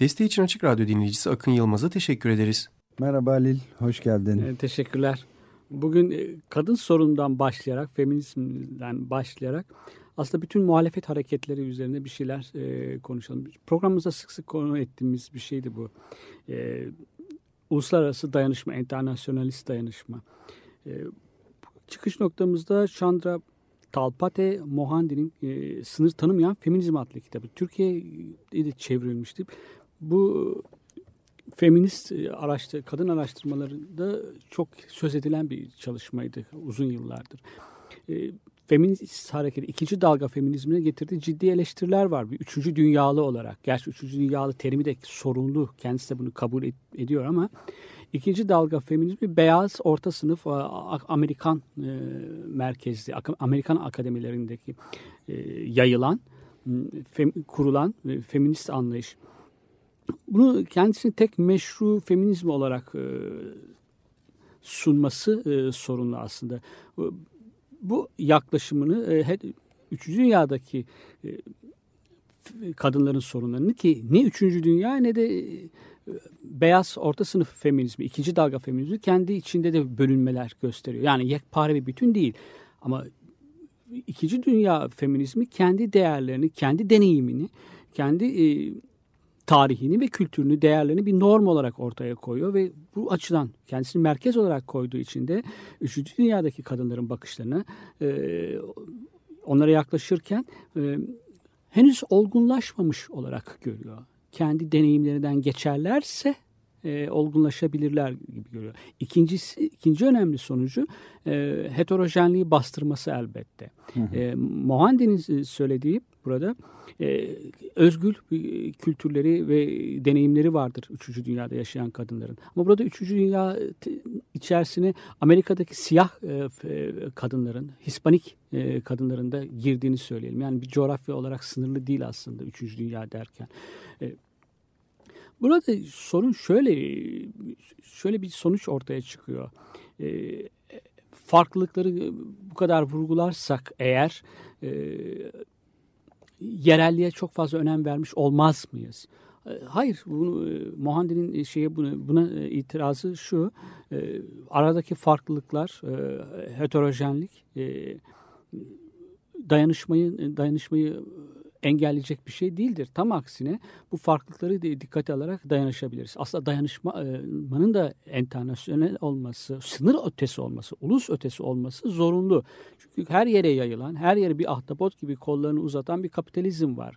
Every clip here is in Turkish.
Desteği için Açık Radyo dinleyicisi Akın Yılmaz'a teşekkür ederiz. Merhaba Halil, hoş geldin. E, teşekkürler. Bugün e, kadın sorunundan başlayarak, feminizmden başlayarak aslında bütün muhalefet hareketleri üzerine bir şeyler e, konuşalım. Programımızda sık sık konu ettiğimiz bir şeydi bu. E, uluslararası dayanışma, internasyonalist dayanışma. E, çıkış noktamızda Chandra Talpate Mohandi'nin e, Sınır Tanımayan Feminizm adlı kitabı. Türkiye'de de çevrilmişti. Bu feminist e, araştır, kadın araştırmalarında çok söz edilen bir çalışmaydı uzun yıllardır. E, feminist hareketi, ikinci dalga feminizmine getirdiği ciddi eleştiriler var. Bir üçüncü dünyalı olarak. Gerçi üçüncü dünyalı terimi de sorunlu. Kendisi de bunu kabul et, ediyor ama ikinci dalga feminizmi beyaz orta sınıf e, Amerikan e, merkezli, Amerikan akademilerindeki e, yayılan, fem, kurulan e, feminist anlayış bunu kendisini tek meşru feminizm olarak e, sunması e, sorunlu aslında. Bu yaklaşımını e, üçüncü dünyadaki e, kadınların sorunlarını ki ne üçüncü dünya ne de beyaz orta sınıf feminizmi, ikinci dalga feminizmi kendi içinde de bölünmeler gösteriyor. Yani yekpare bir bütün değil ama ikinci dünya feminizmi kendi değerlerini, kendi deneyimini, kendi e, tarihini ve kültürünü, değerlerini bir norm olarak ortaya koyuyor ve bu açıdan kendisini merkez olarak koyduğu için de 3. dünyadaki kadınların bakışlarını e, onlara yaklaşırken e, henüz olgunlaşmamış olarak görüyor. Kendi deneyimlerinden geçerlerse e, olgunlaşabilirler gibi görüyor. İkincisi, ikinci önemli sonucu e, heterojenliği bastırması elbette. Hı hı. E, Mohandi'nin söylediği burada e, özgül kültürleri ve deneyimleri vardır üçüncü dünyada yaşayan kadınların. Ama burada üçüncü dünya içerisine Amerika'daki siyah e, kadınların, Hispanik e, kadınların da girdiğini söyleyelim. Yani bir coğrafya olarak sınırlı değil aslında üçüncü dünya derken. E, Burada sorun şöyle şöyle bir sonuç ortaya çıkıyor. E, farklılıkları bu kadar vurgularsak eğer e, yerelliğe çok fazla önem vermiş olmaz mıyız? E, hayır, bunu e, Mohandi'nin şeyi bunu, buna e, itirazı şu: aradaki farklılıklar, heterojenlik, dayanışmayı dayanışmayı engelleyecek bir şey değildir. Tam aksine bu farklılıkları dikkate alarak dayanışabiliriz. Aslında dayanışmanın da internasyonel olması, sınır ötesi olması, ulus ötesi olması zorunlu. Çünkü her yere yayılan, her yere bir ahtapot gibi kollarını uzatan bir kapitalizm var.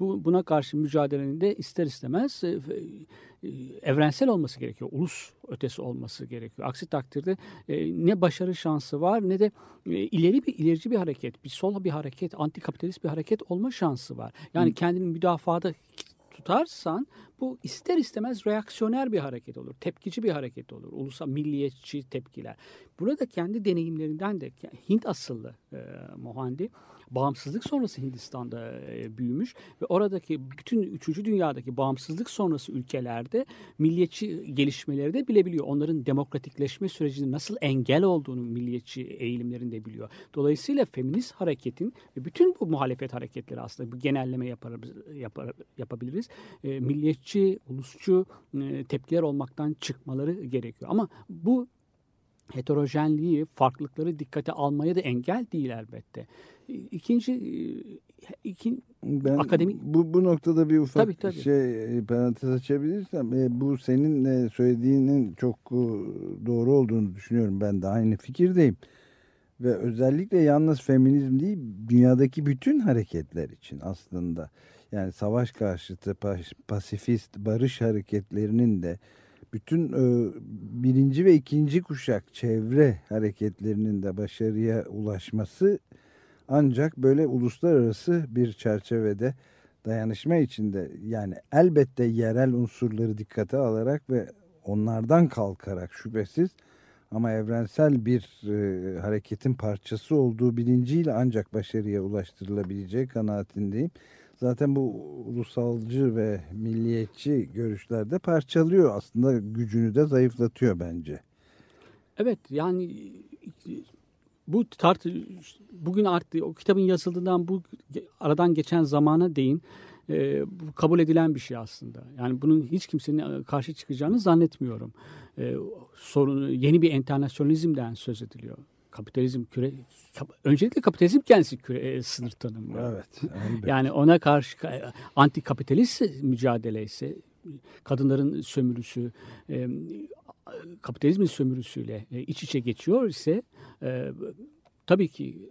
Bu, buna karşı mücadelenin de ister istemez e, e, evrensel olması gerekiyor. Ulus ötesi olması gerekiyor. Aksi takdirde e, ne başarı şansı var ne de e, ileri bir ilerici bir hareket, bir sol bir hareket, antikapitalist bir hareket olma şansı var. Yani Hı. kendini müdafada tutarsan bu ister istemez reaksiyoner bir hareket olur. Tepkici bir hareket olur. Ulusal milliyetçi tepkiler. Burada kendi deneyimlerinden de Hint asıllı e, Mohandi bağımsızlık sonrası Hindistan'da e, büyümüş ve oradaki bütün üçüncü dünyadaki bağımsızlık sonrası ülkelerde milliyetçi gelişmeleri de bilebiliyor. Onların demokratikleşme sürecinin nasıl engel olduğunu milliyetçi eğilimlerinde biliyor. Dolayısıyla feminist hareketin ve bütün bu muhalefet hareketleri aslında bu genelleme yapar, yapabiliriz. Milliyetçi, ulusçu tepkiler olmaktan çıkmaları gerekiyor. Ama bu heterojenliği, farklılıkları dikkate almaya da engel değil elbette. İkinci iki, ben akademik bu bu noktada bir ufak tabii, tabii. şey e, parantez açabilirsem e, bu senin e, söylediğinin çok e, doğru olduğunu düşünüyorum. Ben de aynı fikirdeyim. Ve özellikle yalnız feminizm değil dünyadaki bütün hareketler için aslında. Yani savaş karşıtı pasifist barış hareketlerinin de bütün e, birinci ve ikinci kuşak çevre hareketlerinin de başarıya ulaşması ancak böyle uluslararası bir çerçevede dayanışma içinde yani elbette yerel unsurları dikkate alarak ve onlardan kalkarak şüphesiz ama evrensel bir e, hareketin parçası olduğu bilinciyle ancak başarıya ulaştırılabileceği kanaatindeyim. Zaten bu ulusalcı ve milliyetçi görüşlerde parçalıyor aslında gücünü de zayıflatıyor bence. Evet yani bu tart bugün arttı o kitabın yazıldığından bu aradan geçen zamana değin e, bu kabul edilen bir şey aslında. Yani bunun hiç kimsenin karşı çıkacağını zannetmiyorum. E, sorun yeni bir internasyonalizmden söz ediliyor. Kapitalizm küre kap, öncelikle kapitalizm kendisi küre, e, sınır tanımlıyor. Evet. Yani ona karşı anti kapitalist mücadele ise kadınların sömürüsü, e, kapitalizmin sömürüsüyle e, iç içe geçiyor ise e, tabii ki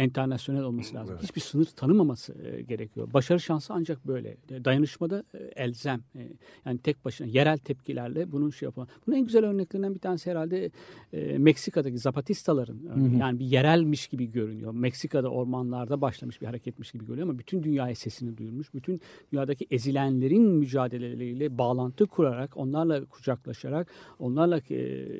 enternasyonel olması lazım. Evet. Hiçbir sınır tanımaması e, gerekiyor. Başarı şansı ancak böyle. E, dayanışmada e, elzem. E, yani tek başına yerel tepkilerle bunun şey yapalım. Bunun en güzel örneklerinden bir tanesi herhalde e, Meksika'daki Zapatistaların. Hı hı. Yani bir yerelmiş gibi görünüyor. Meksika'da ormanlarda başlamış bir hareketmiş gibi görünüyor ama bütün dünyaya sesini duyurmuş. Bütün dünyadaki ezilenlerin mücadeleleriyle bağlantı kurarak, onlarla kucaklaşarak, onlarla e,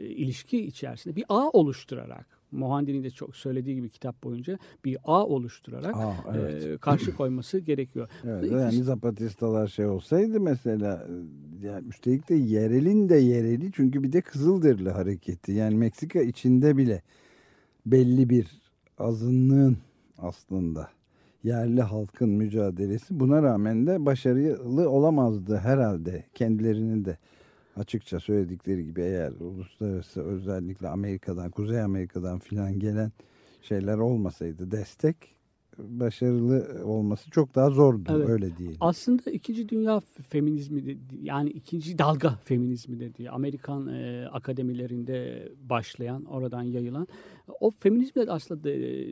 ilişki içerisinde bir ağ oluşturarak Mohandi'nin de çok söylediği gibi kitap boyunca bir ağ oluşturarak ağ, evet. e, karşı koyması gerekiyor. Evet, yani Zapatistalar şey olsaydı mesela yani üstelik de yerelin de yereli çünkü bir de Kızılderili hareketi yani Meksika içinde bile belli bir azınlığın aslında yerli halkın mücadelesi buna rağmen de başarılı olamazdı herhalde kendilerinin de açıkça söyledikleri gibi eğer uluslararası özellikle Amerika'dan, Kuzey Amerika'dan filan gelen şeyler olmasaydı destek başarılı olması çok daha zordu evet. öyle diyelim. Aslında ikinci dünya feminizmi de, yani ikinci dalga feminizmi dediği Amerikan e, akademilerinde başlayan oradan yayılan o feminizm de aslında de,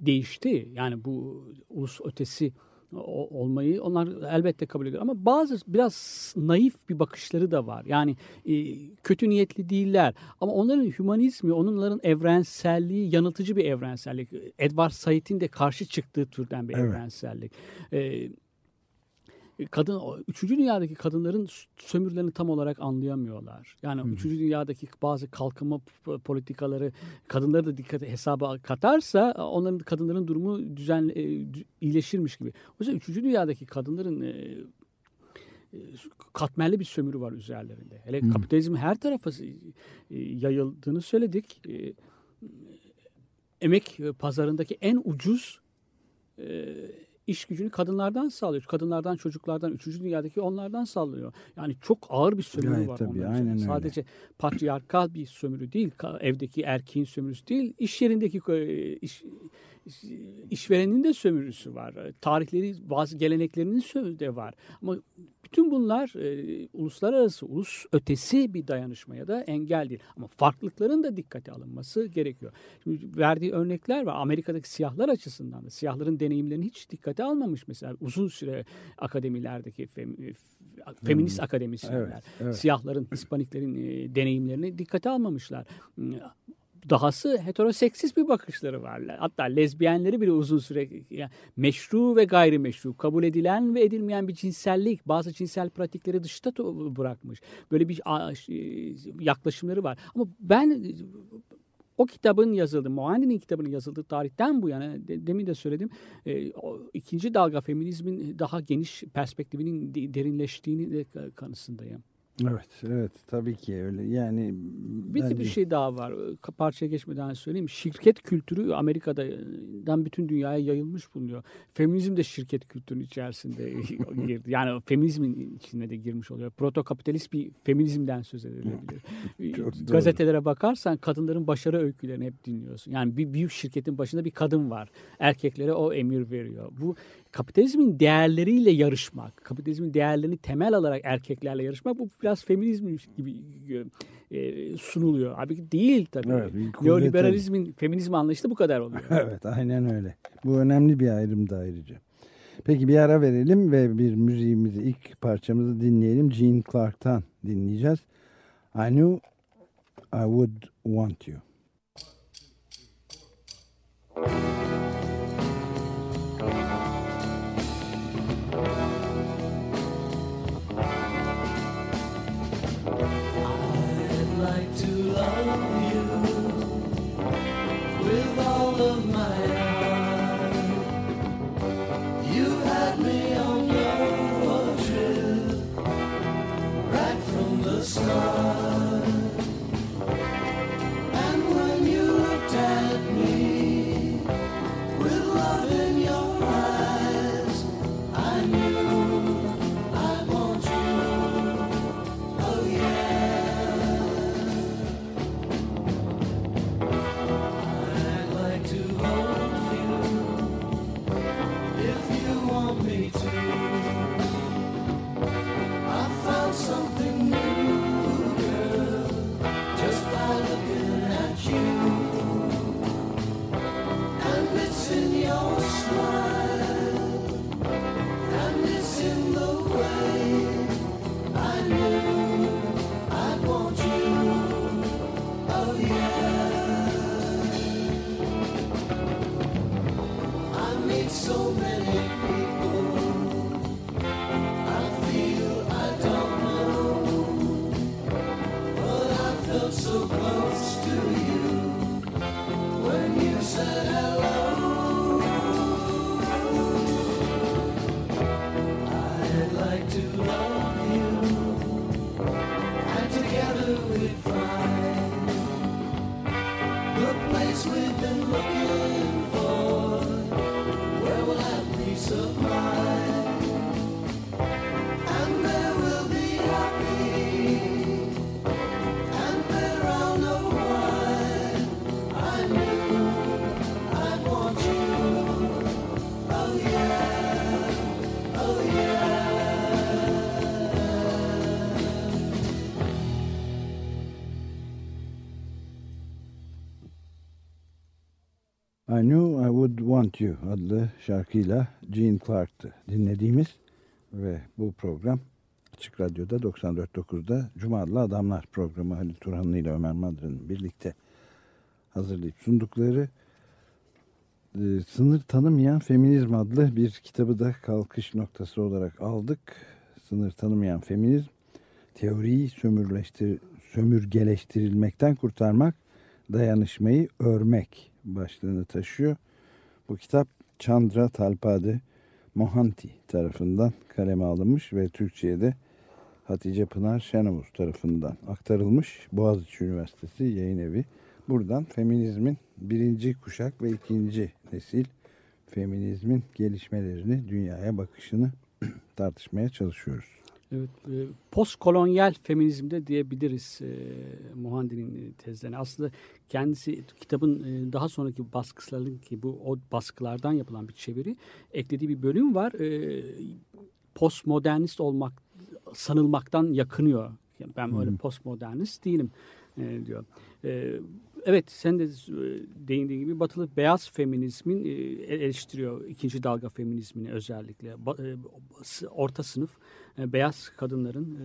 değişti. Yani bu ulus ötesi olmayı onlar elbette kabul ediyor. Ama bazı biraz naif bir bakışları da var. Yani e, kötü niyetli değiller. Ama onların hümanizmi, onların evrenselliği yanıltıcı bir evrensellik. Edward Said'in de karşı çıktığı türden bir evet. evrensellik. Evet kadın üçüncü dünyadaki kadınların sömürülerini tam olarak anlayamıyorlar. Yani hmm. üçüncü dünyadaki bazı kalkınma politikaları kadınları da dikkate hesaba katarsa onların kadınların durumu düzen e, iyileşirmiş gibi. O yüzden üçüncü dünyadaki kadınların e, e, katmerli bir sömürü var üzerlerinde. Hele hmm. kapitalizmin her tarafa yayıldığını söyledik. Emek pazarındaki en ucuz iş gücünü kadınlardan sağlıyor. Kadınlardan, çocuklardan, üçüncü dünyadaki onlardan sağlıyor. Yani çok ağır bir sömürü Gayet var. Tabii, aynen öyle. Sadece patriarkal bir sömürü değil, evdeki erkeğin sömürüsü değil, iş yerindeki e, iş, işverenin de sömürüsü var. Tarihleri, bazı geleneklerinin sömürü de var. Ama bütün bunlar e, uluslararası, ulus ötesi bir dayanışmaya da engel değil. Ama farklılıkların da dikkate alınması gerekiyor. Şimdi verdiği örnekler var. Amerika'daki siyahlar açısından da siyahların deneyimlerini hiç dikkate almamış. Mesela uzun süre akademilerdeki fem, feminist hmm. akademisyenler, evet, evet. siyahların, hispaniklerin e, deneyimlerini dikkate almamışlar dahası heteroseksist bir bakışları var. Hatta lezbiyenleri bile uzun süre yani meşru ve gayrimeşru, kabul edilen ve edilmeyen bir cinsellik, bazı cinsel pratikleri dışta bırakmış. Böyle bir yaklaşımları var. Ama ben o kitabın yazıldığı, Mohandi'nin kitabının yazıldığı tarihten bu yana demin de söyledim e, o, ikinci dalga feminizmin daha geniş perspektifinin derinleştiğini de kanısındayım. Evet, evet tabii ki öyle. Yani bir de bir şey daha var. Parçaya geçmeden söyleyeyim. Şirket kültürü Amerika'dan bütün dünyaya yayılmış bulunuyor. Feminizm de şirket kültürünün içerisinde girdi. Yani feminizmin içine de girmiş oluyor. Proto-kapitalist bir feminizmden söz edilebilir. Gazetelere bakarsan kadınların başarı öykülerini hep dinliyorsun. Yani bir büyük şirketin başında bir kadın var. Erkeklere o emir veriyor. Bu kapitalizmin değerleriyle yarışmak, kapitalizmin değerlerini temel alarak erkeklerle yarışmak bu biraz feminizm gibi e, sunuluyor. Abi değil tabii. Evet, Neoliberalizmin feminizm anlayışı da bu kadar oluyor. evet aynen öyle. Bu önemli bir ayrım da ayrıca. Peki bir ara verelim ve bir müziğimizi ilk parçamızı dinleyelim. Jean Clark'tan dinleyeceğiz. I knew I would want you. I Want You adlı şarkıyla Gene Clark'tı dinlediğimiz ve bu program Açık Radyo'da 94.9'da Cuma Adamlar programı Halil Turhanlı ile Ömer Madra'nın birlikte hazırlayıp sundukları e, Sınır Tanımayan Feminizm adlı bir kitabı da kalkış noktası olarak aldık. Sınır Tanımayan Feminizm teoriyi sömürleştir, sömürgeleştirilmekten kurtarmak, dayanışmayı örmek başlığını taşıyor. Bu kitap Chandra Talpade Mohanty tarafından kaleme alınmış ve Türkçe'ye de Hatice Pınar Şenovuz tarafından aktarılmış. Boğaziçi Üniversitesi yayın evi. Buradan feminizmin birinci kuşak ve ikinci nesil feminizmin gelişmelerini, dünyaya bakışını tartışmaya çalışıyoruz. Evet, e, postkolonyal feminizmde diyebiliriz e, Muhandi'nin tezlerine. Aslında kendisi kitabın e, daha sonraki baskılarının ki bu o baskılardan yapılan bir çeviri eklediği bir bölüm var. E, postmodernist olmak sanılmaktan yakınıyor. Yani ben böyle postmodernist değilim e, diyor. E, evet sen de e, değindiğin gibi batılı beyaz feminizmin e, eleştiriyor. ikinci dalga feminizmini özellikle. E, orta sınıf beyaz kadınların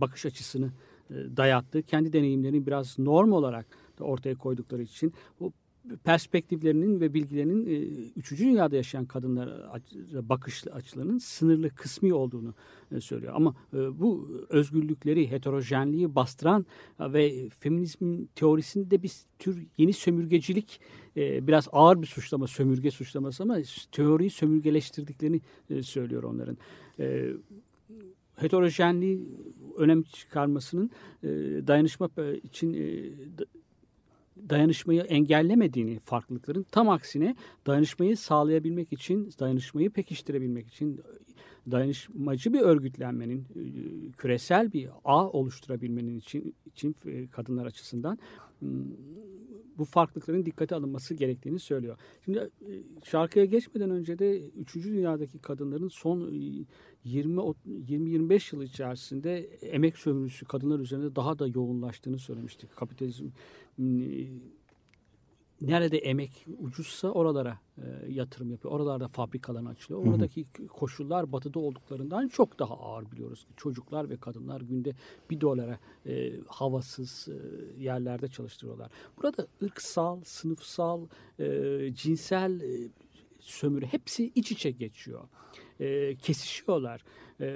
bakış açısını dayattığı, kendi deneyimlerini biraz norm olarak da ortaya koydukları için bu perspektiflerinin ve bilgilerinin e, üçüncü dünyada yaşayan kadınlar bakış açılarının sınırlı kısmi olduğunu e, söylüyor. Ama e, bu özgürlükleri, heterojenliği bastıran ve feminizmin teorisinde bir tür yeni sömürgecilik biraz ağır bir suçlama, sömürge suçlaması ama teoriyi sömürgeleştirdiklerini söylüyor onların heterojenliği önem çıkarmasının dayanışma için dayanışmayı engellemediğini farklılıkların tam aksine dayanışmayı sağlayabilmek için, dayanışmayı pekiştirebilmek için dayanışmacı bir örgütlenmenin, e, küresel bir ağ oluşturabilmenin için, için e, kadınlar açısından bu farklılıkların dikkate alınması gerektiğini söylüyor. Şimdi e, şarkıya geçmeden önce de 3. dünyadaki kadınların son 20-25 yıl içerisinde emek sömürüsü kadınlar üzerinde daha da yoğunlaştığını söylemiştik. Kapitalizm nerede emek ucuzsa oralara e, yatırım yapıyor. Oralarda fabrikalar açılıyor. Oradaki hı hı. koşullar batıda olduklarından çok daha ağır biliyoruz. Çocuklar ve kadınlar günde bir dolara e, havasız e, yerlerde çalıştırıyorlar. Burada ırksal, sınıfsal, e, cinsel e, sömürü hepsi iç içe geçiyor. E, kesişiyorlar. E,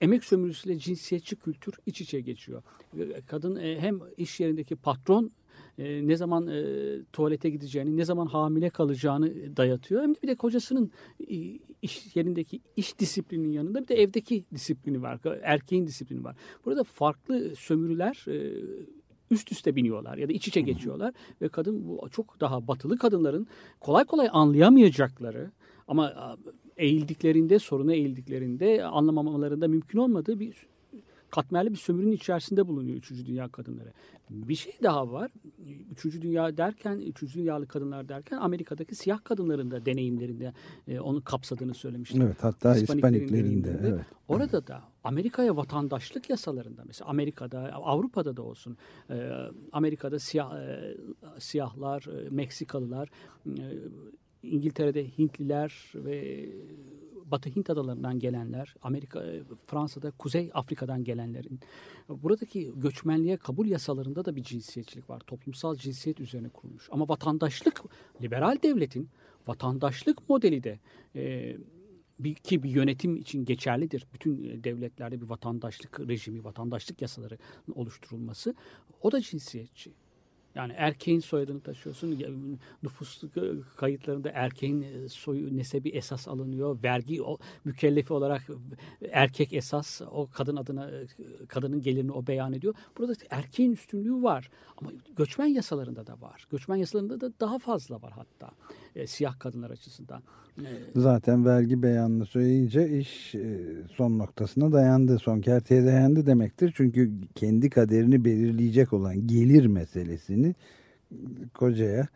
emek sömürüsüyle cinsiyetçi kültür iç içe geçiyor. Kadın e, hem iş yerindeki patron e, ne zaman e, tuvalete gideceğini, ne zaman hamile kalacağını dayatıyor. Hem de bir de kocasının e, iş yerindeki iş disiplinin yanında bir de evdeki disiplini var. Erkeğin disiplini var. Burada farklı sömürüler e, üst üste biniyorlar ya da iç içe geçiyorlar ve kadın bu çok daha batılı kadınların kolay kolay anlayamayacakları ama eğildiklerinde, soruna eğildiklerinde anlamamalarında mümkün olmadığı bir katmerli bir sömürünün içerisinde bulunuyor üçüncü dünya kadınları. Bir şey daha var. Üçüncü dünya derken, üçüncü dünyalı kadınlar derken Amerika'daki siyah kadınların da deneyimlerinde e, onu kapsadığını söylemiştim. Evet hatta Hispaniklerinde. Evet. Orada da Amerika'ya vatandaşlık yasalarında mesela Amerika'da, Avrupa'da da olsun e, Amerika'da siyah, e, siyahlar, e, Meksikalılar, e, İngiltere'de Hintliler ve Batı Hint adalarından gelenler, Amerika, Fransa'da Kuzey Afrika'dan gelenlerin buradaki göçmenliğe kabul yasalarında da bir cinsiyetçilik var. Toplumsal cinsiyet üzerine kurulmuş. Ama vatandaşlık, liberal devletin vatandaşlık modeli de e, bir, ki bir yönetim için geçerlidir. Bütün devletlerde bir vatandaşlık rejimi, vatandaşlık yasaları oluşturulması. O da cinsiyetçi. Yani erkeğin soyadını taşıyorsun. Nüfus kayıtlarında erkeğin e, soyu nesebi esas alınıyor. Vergi o, mükellefi olarak erkek esas o kadın adına e, kadının gelirini o beyan ediyor. Burada erkeğin üstünlüğü var. Ama göçmen yasalarında da var. Göçmen yasalarında da daha fazla var hatta. E, siyah kadınlar açısından. E, Zaten vergi beyanını söyleyince iş e, son noktasına dayandı. Son kerteye dayandı demektir. Çünkü kendi kaderini belirleyecek olan gelir meselesini kocaya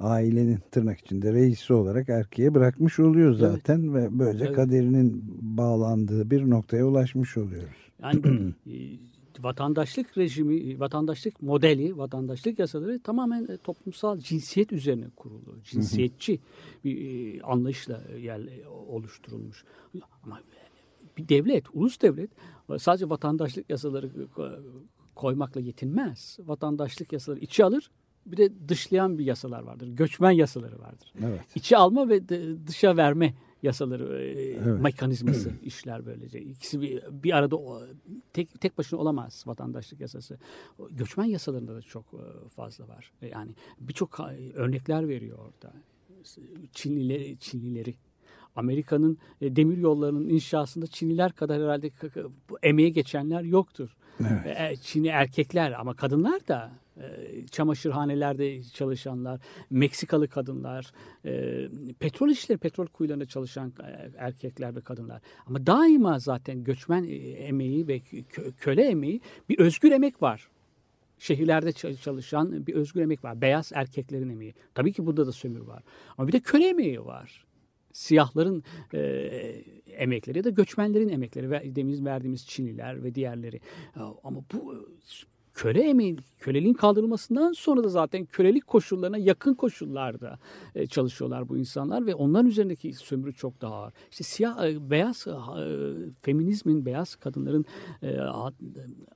ailenin tırnak içinde reisi olarak erkeğe bırakmış oluyor zaten evet. ve böylece evet. kaderinin bağlandığı bir noktaya ulaşmış oluyoruz. Yani vatandaşlık rejimi, vatandaşlık modeli, vatandaşlık yasaları tamamen e, toplumsal cinsiyet üzerine kurulu. Cinsiyetçi bir anlayışla yer oluşturulmuş. Ama bir devlet, ulus devlet sadece vatandaşlık yasaları koymakla yetinmez. Vatandaşlık yasaları içi alır, bir de dışlayan bir yasalar vardır. Göçmen yasaları vardır. Evet. İçi alma ve dışa verme yasaları e, evet. mekanizması işler böylece. İkisi bir, bir arada tek tek başına olamaz vatandaşlık yasası. Göçmen yasalarında da çok e, fazla var. E, yani birçok örnekler veriyor orada. Çinlileri, Çinlileri Amerika'nın demir yollarının inşasında Çinliler kadar herhalde emeğe geçenler yoktur. Evet. Çinli erkekler ama kadınlar da ee, çamaşırhanelerde çalışanlar, Meksikalı kadınlar, e, petrol işleri, petrol kuyularında çalışan e, erkekler ve kadınlar. Ama daima zaten göçmen e, emeği ve köle emeği bir özgür emek var. Şehirlerde çalışan bir özgür emek var. Beyaz erkeklerin emeği. Tabii ki burada da sömür var. Ama bir de köle emeği var siyahların e, emekleri ya da göçmenlerin emekleri ve demin verdiğimiz Çinliler ve diğerleri. Ama bu köle emeği, köleliğin kaldırılmasından sonra da zaten kölelik koşullarına yakın koşullarda e, çalışıyorlar bu insanlar ve onların üzerindeki sömürü çok daha ağır. İşte siyah, e, beyaz, e, feminizmin, beyaz kadınların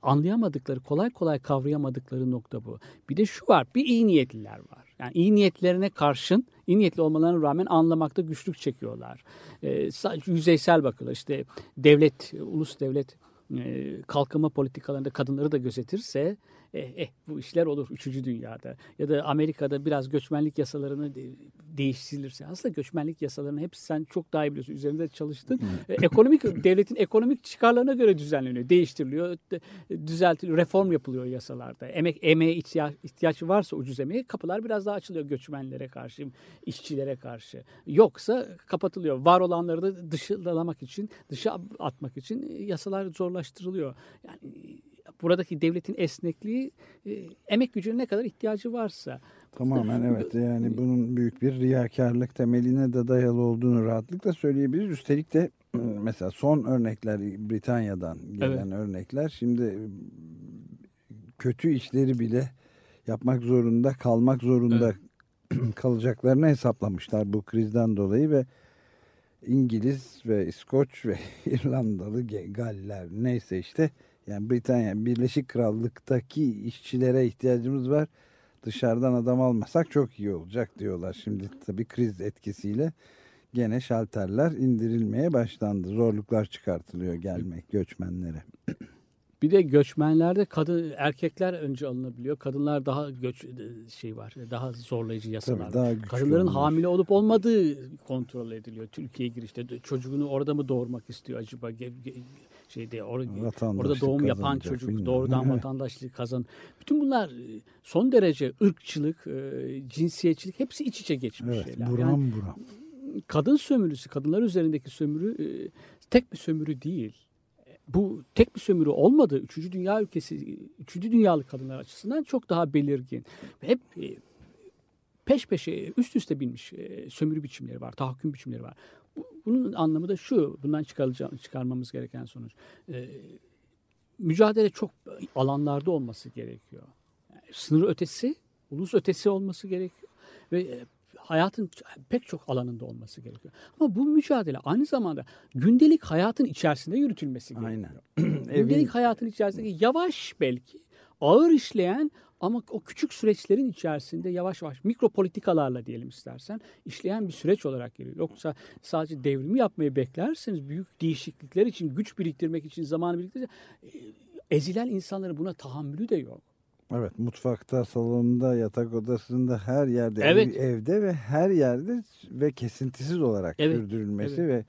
anlayamadıkları, kolay kolay kavrayamadıkları nokta bu. Bir de şu var, bir iyi niyetliler var. Yani iyi niyetlerine karşın, iyi niyetli olmalarına rağmen anlamakta güçlük çekiyorlar. E, sadece yüzeysel bakıyorlar. İşte devlet, ulus devlet e, kalkınma politikalarında kadınları da gözetirse eh, eh bu işler olur üçüncü dünyada. Ya da Amerika'da biraz göçmenlik yasalarını de, değiştirilirse. Aslında göçmenlik yasalarını hepsi sen çok daha iyi biliyorsun. Üzerinde çalıştın. e, ekonomik devletin ekonomik çıkarlarına göre düzenleniyor. Değiştiriliyor, düzeltiliyor, reform yapılıyor yasalarda. Emek emeğe ihtiyaç, ihtiyaç varsa ucuz emeğe kapılar biraz daha açılıyor göçmenlere karşı, işçilere karşı. Yoksa kapatılıyor. Var olanları da dışlamak için, dışa atmak için yasalar zorlaştırılıyor. Yani buradaki devletin esnekliği e, emek gücüne ne kadar ihtiyacı varsa. Tamamen evet yani bunun büyük bir riyakarlık temeline de dayalı olduğunu rahatlıkla söyleyebiliriz. Üstelik de mesela son örnekler Britanya'dan gelen evet. örnekler şimdi kötü işleri bile yapmak zorunda kalmak zorunda evet. kalacaklarını hesaplamışlar bu krizden dolayı ve İngiliz ve İskoç ve İrlandalı Galler neyse işte yani Britanya Birleşik Krallık'taki işçilere ihtiyacımız var. Dışarıdan adam almasak çok iyi olacak diyorlar. Şimdi tabii kriz etkisiyle gene şalterler indirilmeye başlandı. Zorluklar çıkartılıyor gelmek göçmenlere. Bir de göçmenlerde kadın erkekler önce alınabiliyor. Kadınlar daha göç şey var. Daha zorlayıcı yasalar. Tabii, daha Kadınların olmuş. hamile olup olmadığı kontrol ediliyor. Türkiye'ye girişte çocuğunu orada mı doğurmak istiyor acaba? Şeyde or orada doğum yapan çocuk bilmiyorum. doğrudan vatandaşlık kazan. Bütün bunlar e, son derece ırkçılık, e, cinsiyetçilik hepsi iç içe geçmiş evet, şeyler. Buram yani, buram. Kadın sömürüsü, kadınlar üzerindeki sömürü e, tek bir sömürü değil. Bu tek bir sömürü olmadı. Üçüncü dünya ülkesi, üçüncü dünyalı kadınlar açısından çok daha belirgin. Hep peş peşe üst üste binmiş sömürü biçimleri var, tahakküm biçimleri var. Bunun anlamı da şu, bundan çıkarmamız gereken sonuç. E, mücadele çok alanlarda olması gerekiyor. Yani sınır ötesi, ulus ötesi olması gerekiyor. Ve e, hayatın pek çok alanında olması gerekiyor. Ama bu mücadele aynı zamanda gündelik hayatın içerisinde yürütülmesi gerekiyor. Aynen. gündelik hayatın içerisinde yavaş belki ağır işleyen ama o küçük süreçlerin içerisinde yavaş yavaş mikro politikalarla diyelim istersen işleyen bir süreç olarak geliyor. Yoksa sadece devrimi yapmayı beklerseniz büyük değişiklikler için güç biriktirmek için zaman biriktirmek ezilen insanların buna tahammülü de yok. Evet mutfakta, salonda, yatak odasında her yerde evet. ev, evde ve her yerde ve kesintisiz olarak evet. sürdürülmesi evet. ve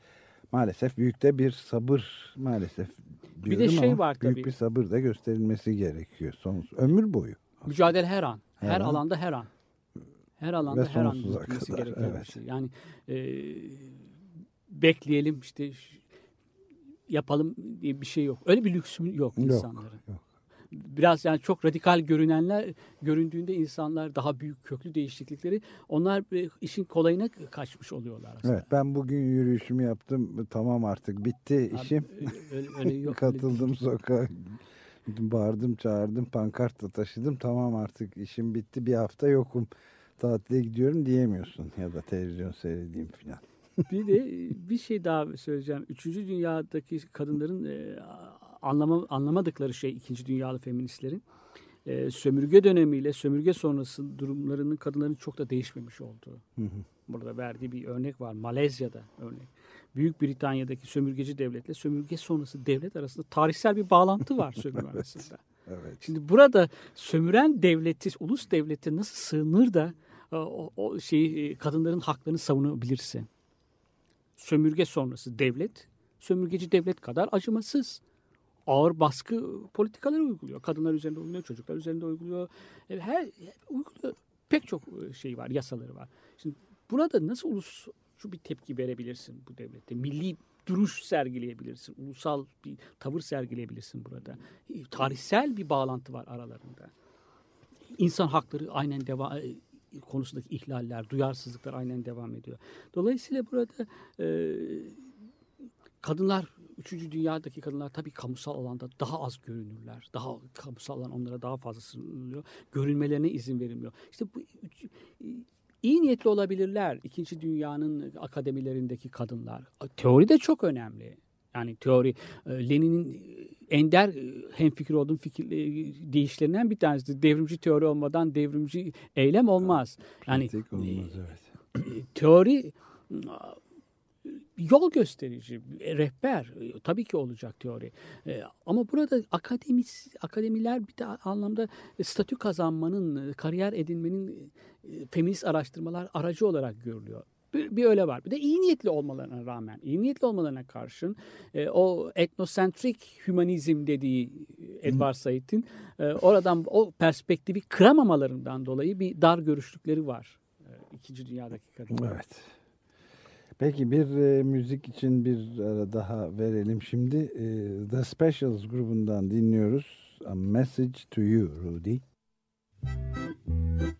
maalesef büyük de bir sabır maalesef bir de şey var büyük tabii. bir sabır da gösterilmesi gerekiyor. Sonsuz ömür boyu. Mücadele her an. Her, her alanda her an. Her alanda her an yürütülmesi gereken evet. şey. Yani e, bekleyelim işte yapalım diye bir şey yok. Öyle bir lüksüm yok, yok insanların. Yok. Biraz yani çok radikal görünenler göründüğünde insanlar daha büyük köklü değişiklikleri onlar e, işin kolayına kaçmış oluyorlar aslında. Evet ben bugün yürüyüşümü yaptım tamam artık bitti Abi, işim. Öyle, öyle yok, Katıldım sokağa Bağırdım çağırdım pankart da taşıdım tamam artık işim bitti bir hafta yokum tatile gidiyorum diyemiyorsun ya da televizyon seyredeyim filan. bir de bir şey daha söyleyeceğim. Üçüncü dünyadaki kadınların e, anlama, anlamadıkları şey ikinci dünyalı feministlerin e, sömürge dönemiyle sömürge sonrası durumlarının kadınların çok da değişmemiş olduğu. Hı hı. Burada verdiği bir örnek var. Malezya'da örnek. Büyük Britanya'daki sömürgeci devletle sömürge sonrası devlet arasında tarihsel bir bağlantı var sömürge arasında. Evet. Şimdi burada sömüren devleti, ulus devleti nasıl sığınır da e, o, o şeyi kadınların haklarını savunabilirsin? Sömürge sonrası devlet, sömürgeci devlet kadar acımasız ağır baskı politikaları uyguluyor. Kadınlar üzerinde uyguluyor, çocuklar üzerinde uyguluyor. Her, her uyguluyor. Pek çok e, şey var, yasaları var. Şimdi buna da nasıl ulusçu bir tepki verebilirsin bu devlette? Milli duruş sergileyebilirsin. Ulusal bir tavır sergileyebilirsin burada. E, tarihsel bir bağlantı var aralarında. İnsan hakları aynen devam e, konusundaki ihlaller, duyarsızlıklar aynen devam ediyor. Dolayısıyla burada e, kadınlar Üçüncü dünyadaki kadınlar tabii kamusal alanda daha az görünürler. Daha kamusal alan onlara daha fazla sınırlıyor. Görünmelerine izin verilmiyor. İşte bu iyi niyetli olabilirler. İkinci dünyanın akademilerindeki kadınlar. Teori de çok önemli. Yani teori e, Lenin'in e, ender e, hemfikir olduğum fikir değişlerinden bir tanesi. Devrimci teori olmadan devrimci eylem olmaz. Yani olmaz, evet. teori yol gösterici, rehber e, tabii ki olacak teori. E, ama burada akademis, akademiler bir de anlamda statü kazanmanın, e, kariyer edinmenin feminist araştırmalar aracı olarak görülüyor. Bir, bir öyle var. Bir de iyi niyetli olmalarına rağmen, iyi niyetli olmalarına karşın o etnosentrik hümanizm dediği Edward Said'in oradan o perspektifi kıramamalarından dolayı bir dar görüşlükleri var. İkinci dünyadaki kadınlar. Evet. Peki bir e, müzik için bir ara daha verelim şimdi. E, The Specials grubundan dinliyoruz. A Message to You Rudy. Müzik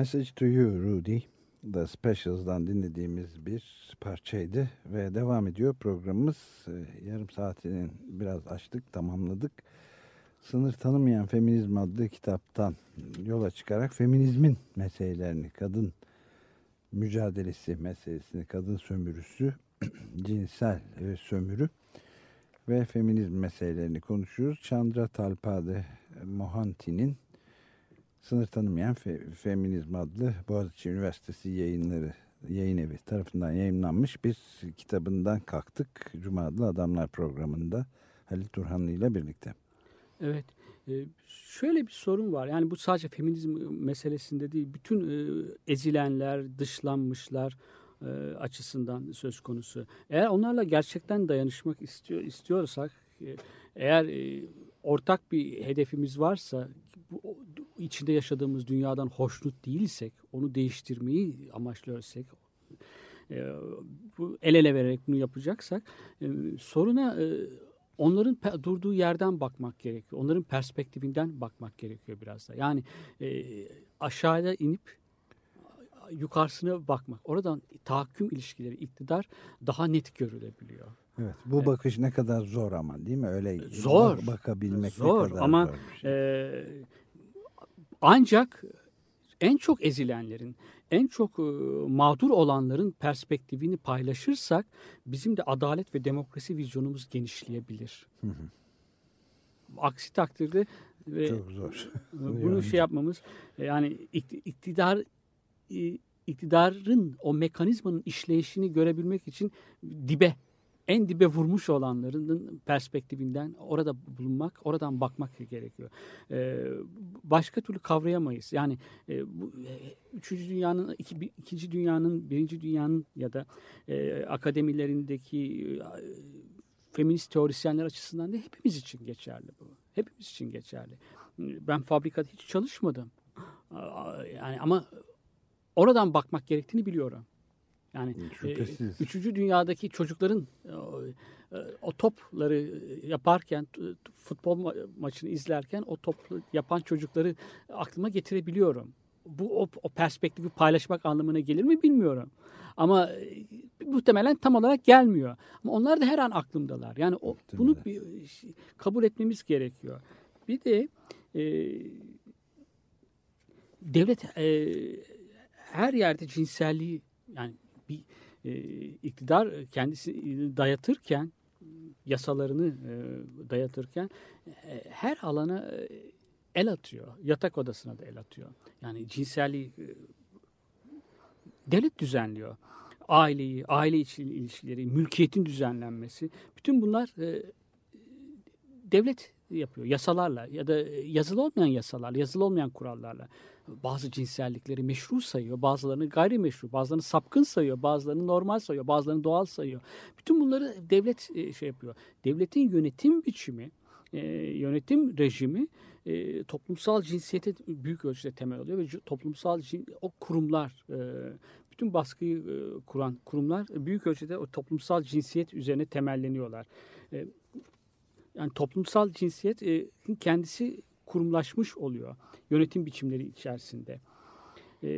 Message to You Rudy The Specials'dan dinlediğimiz bir parçaydı ve devam ediyor programımız. Ee, yarım saatinin biraz açtık, tamamladık. Sınır Tanımayan Feminizm adlı kitaptan yola çıkarak feminizmin meselelerini, kadın mücadelesi meselesini, kadın sömürüsü, cinsel e, sömürü ve feminizm meselelerini konuşuyoruz. Chandra Talpade Mohanty'nin Sınır Tanımayan Fe Feminizm adlı Boğaziçi Üniversitesi yayınları yayın evi tarafından yayınlanmış bir kitabından kalktık. Cuma adlı Adamlar programında Halil Turhanlı ile birlikte. Evet. E, şöyle bir sorun var. Yani bu sadece feminizm meselesinde değil. Bütün e, ezilenler, dışlanmışlar e, açısından söz konusu. Eğer onlarla gerçekten dayanışmak istiyor istiyorsak, eğer ortak bir hedefimiz varsa, bu, içinde yaşadığımız dünyadan hoşnut değilsek, onu değiştirmeyi amaçlıyorsak, bu el ele vererek bunu yapacaksak, soruna onların durduğu yerden bakmak gerekiyor. Onların perspektifinden bakmak gerekiyor biraz da. Yani e, aşağıya inip yukarısına bakmak. Oradan tahakküm ilişkileri, iktidar daha net görülebiliyor. Evet, bu evet. bakış ne kadar zor ama değil mi? Öyle zor. bakabilmek zor, ne kadar ama zor şey. E, ancak en çok ezilenlerin, en çok e, mağdur olanların perspektifini paylaşırsak bizim de adalet ve demokrasi vizyonumuz genişleyebilir. Hı hı. Aksi takdirde ve çok zor. bunu yani. şey yapmamız e, yani iktidar iktidarın o mekanizmanın işleyişini görebilmek için dibe en dibe vurmuş olanların perspektifinden orada bulunmak, oradan bakmak gerekiyor. Ee, başka türlü kavrayamayız. Yani e, bu e, üçüncü dünyanın, iki, bir, ikinci dünyanın, birinci dünyanın ya da e, akademilerindeki e, feminist teorisyenler açısından da hepimiz için geçerli bu. Hepimiz için geçerli. Ben fabrikada hiç çalışmadım. Yani ama oradan bakmak gerektiğini biliyorum. Yani e, üçüncü dünyadaki çocukların e, o topları yaparken futbol ma maçını izlerken o top yapan çocukları aklıma getirebiliyorum. Bu o, o perspektifi paylaşmak anlamına gelir mi bilmiyorum. Ama e, muhtemelen tam olarak gelmiyor. Ama onlar da her an aklımdalar. Yani o, bunu bir, kabul etmemiz gerekiyor. Bir de e, devlet e, her yerde cinselliği yani bir e, iktidar kendisi dayatırken yasalarını e, dayatırken e, her alana e, el atıyor. Yatak odasına da el atıyor. Yani cinselliği e, devlet düzenliyor. Aileyi, aile içi ilişkileri, mülkiyetin düzenlenmesi. Bütün bunlar e, devlet yapıyor yasalarla ya da yazılı olmayan yasalarla, yazılı olmayan kurallarla bazı cinsellikleri meşru sayıyor, bazılarını gayrimeşru, bazılarını sapkın sayıyor, bazılarını normal sayıyor, bazılarını doğal sayıyor. Bütün bunları devlet e, şey yapıyor. Devletin yönetim biçimi, e, yönetim rejimi e, toplumsal cinsiyete büyük ölçüde temel alıyor ve toplumsal o kurumlar bütün baskıyı kuran kurumlar büyük ölçüde o toplumsal cinsiyet üzerine temelleniyorlar. yani toplumsal cinsiyet kendisi kurumlaşmış oluyor yönetim biçimleri içerisinde. E,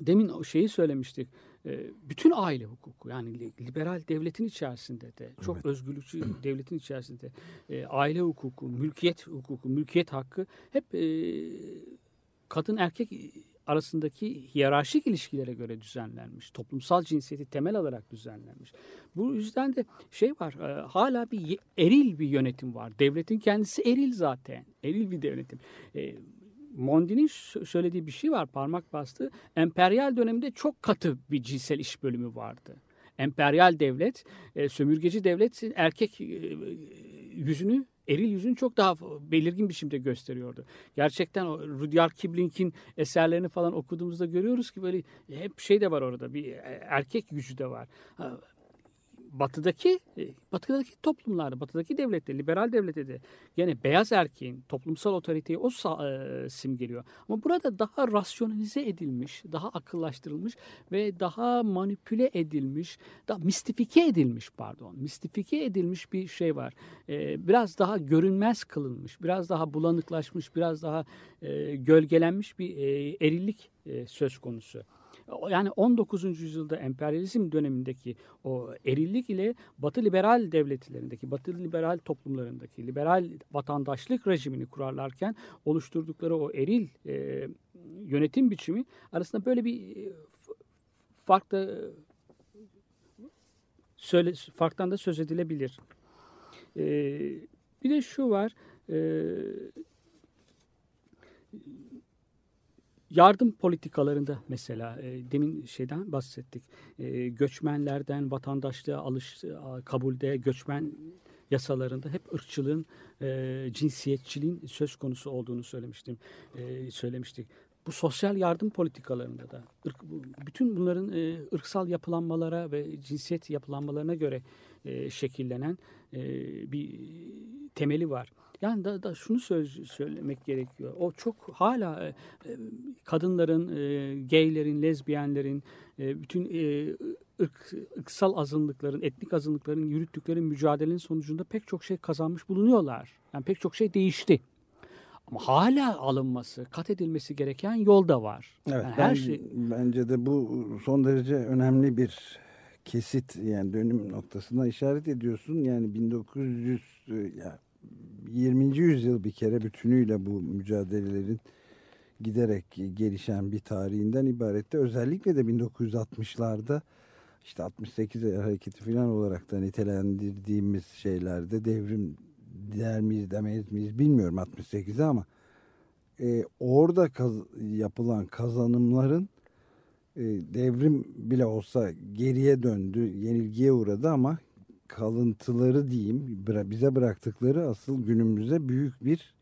demin o şeyi söylemiştik. E, bütün aile hukuku yani liberal devletin içerisinde de çok evet. özgürlükçü devletin içerisinde e, aile hukuku, mülkiyet hukuku, mülkiyet hakkı hep e, kadın erkek arasındaki hiyerarşik ilişkilere göre düzenlenmiş. Toplumsal cinsiyeti temel alarak düzenlenmiş. Bu yüzden de şey var e, hala bir eril bir yönetim var. Devletin kendisi eril zaten. Eril bir yönetim. E, Mondi'nin söylediği bir şey var parmak bastı. Emperyal döneminde çok katı bir cinsel iş bölümü vardı. Emperyal devlet, e, sömürgeci devlet erkek yüzünü eril yüzünü çok daha belirgin biçimde gösteriyordu. Gerçekten o Rudyard Kipling'in eserlerini falan okuduğumuzda görüyoruz ki böyle hep şey de var orada bir erkek gücü de var. Batıdaki e, batıdaki toplumlarda, batıdaki devlette, liberal devlette de gene beyaz erkeğin toplumsal otoriteyi o e, simgeliyor. Ama burada daha rasyonalize edilmiş, daha akıllaştırılmış ve daha manipüle edilmiş, daha mistifike edilmiş pardon, mistifike edilmiş bir şey var. E, biraz daha görünmez kılınmış, biraz daha bulanıklaşmış, biraz daha e, gölgelenmiş bir e, erillik e, söz konusu yani 19. yüzyılda emperyalizm dönemindeki o erillik ile Batı liberal devletlerindeki, Batı liberal toplumlarındaki liberal vatandaşlık rejimini kurarlarken oluşturdukları o eril e, yönetim biçimi arasında böyle bir e, fark da söyle farktan da söz edilebilir. E, bir de şu var. E, yardım politikalarında mesela e, demin şeyden bahsettik. E, göçmenlerden vatandaşlığa alış kabulde göçmen yasalarında hep ırkçılığın, e, cinsiyetçiliğin söz konusu olduğunu söylemiştim. E, söylemiştik. Bu sosyal yardım politikalarında da ırk, bütün bunların e, ırksal yapılanmalara ve cinsiyet yapılanmalarına göre e, şekillenen e, bir temeli var. Yani da, da şunu söz, söylemek gerekiyor. O çok hala e, e, kadınların, e, gaylerin, lezbiyenlerin, e, bütün e, ırk, ırksal azınlıkların, etnik azınlıkların yürüttükleri mücadelenin sonucunda pek çok şey kazanmış bulunuyorlar. Yani pek çok şey değişti. Ama hala alınması, kat edilmesi gereken yol da var. Evet, yani ben, her şey bence de bu son derece önemli bir kesit yani dönüm noktasına işaret ediyorsun. Yani 1900 ya 20. yüzyıl bir kere bütünüyle bu mücadelelerin giderek gelişen bir tarihinden ibarette. Özellikle de 1960'larda işte 68 hareketi falan olarak da nitelendirdiğimiz şeylerde devrim der miyiz demeyiz miyiz bilmiyorum 68'e ama e, orada kaz yapılan kazanımların e, devrim bile olsa geriye döndü, yenilgiye uğradı ama kalıntıları diyeyim bize bıraktıkları asıl günümüze büyük bir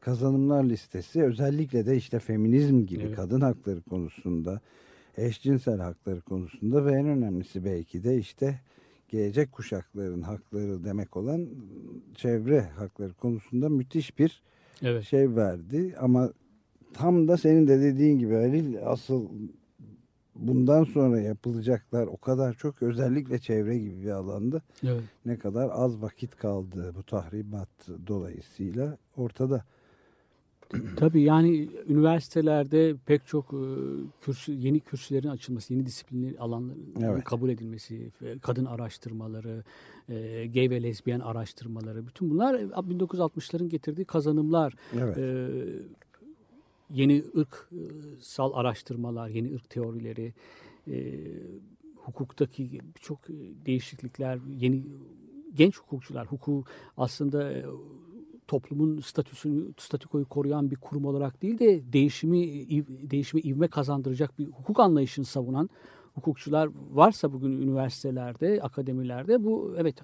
kazanımlar listesi. Özellikle de işte feminizm gibi evet. kadın hakları konusunda, eşcinsel hakları konusunda ve en önemlisi belki de işte gelecek kuşakların hakları demek olan çevre hakları konusunda müthiş bir evet. şey verdi. Ama tam da senin de dediğin gibi Halil asıl bundan sonra yapılacaklar o kadar çok özellikle çevre gibi bir alanda evet. ne kadar az vakit kaldı bu tahribat dolayısıyla ortada. Tabii yani üniversitelerde pek çok e, kürsü, yeni kürsülerin açılması, yeni disiplinli alanların evet. kabul edilmesi, kadın araştırmaları, e, gay ve lezbiyen araştırmaları, bütün bunlar 1960'ların getirdiği kazanımlar. Evet. E, yeni ırksal araştırmalar, yeni ırk teorileri, e, hukuktaki birçok değişiklikler, yeni genç hukukçular, hukuku aslında e, toplumun statüsünü, statükoyu koruyan bir kurum olarak değil de değişimi değişimi ivme kazandıracak bir hukuk anlayışını savunan hukukçular varsa bugün üniversitelerde, akademilerde bu evet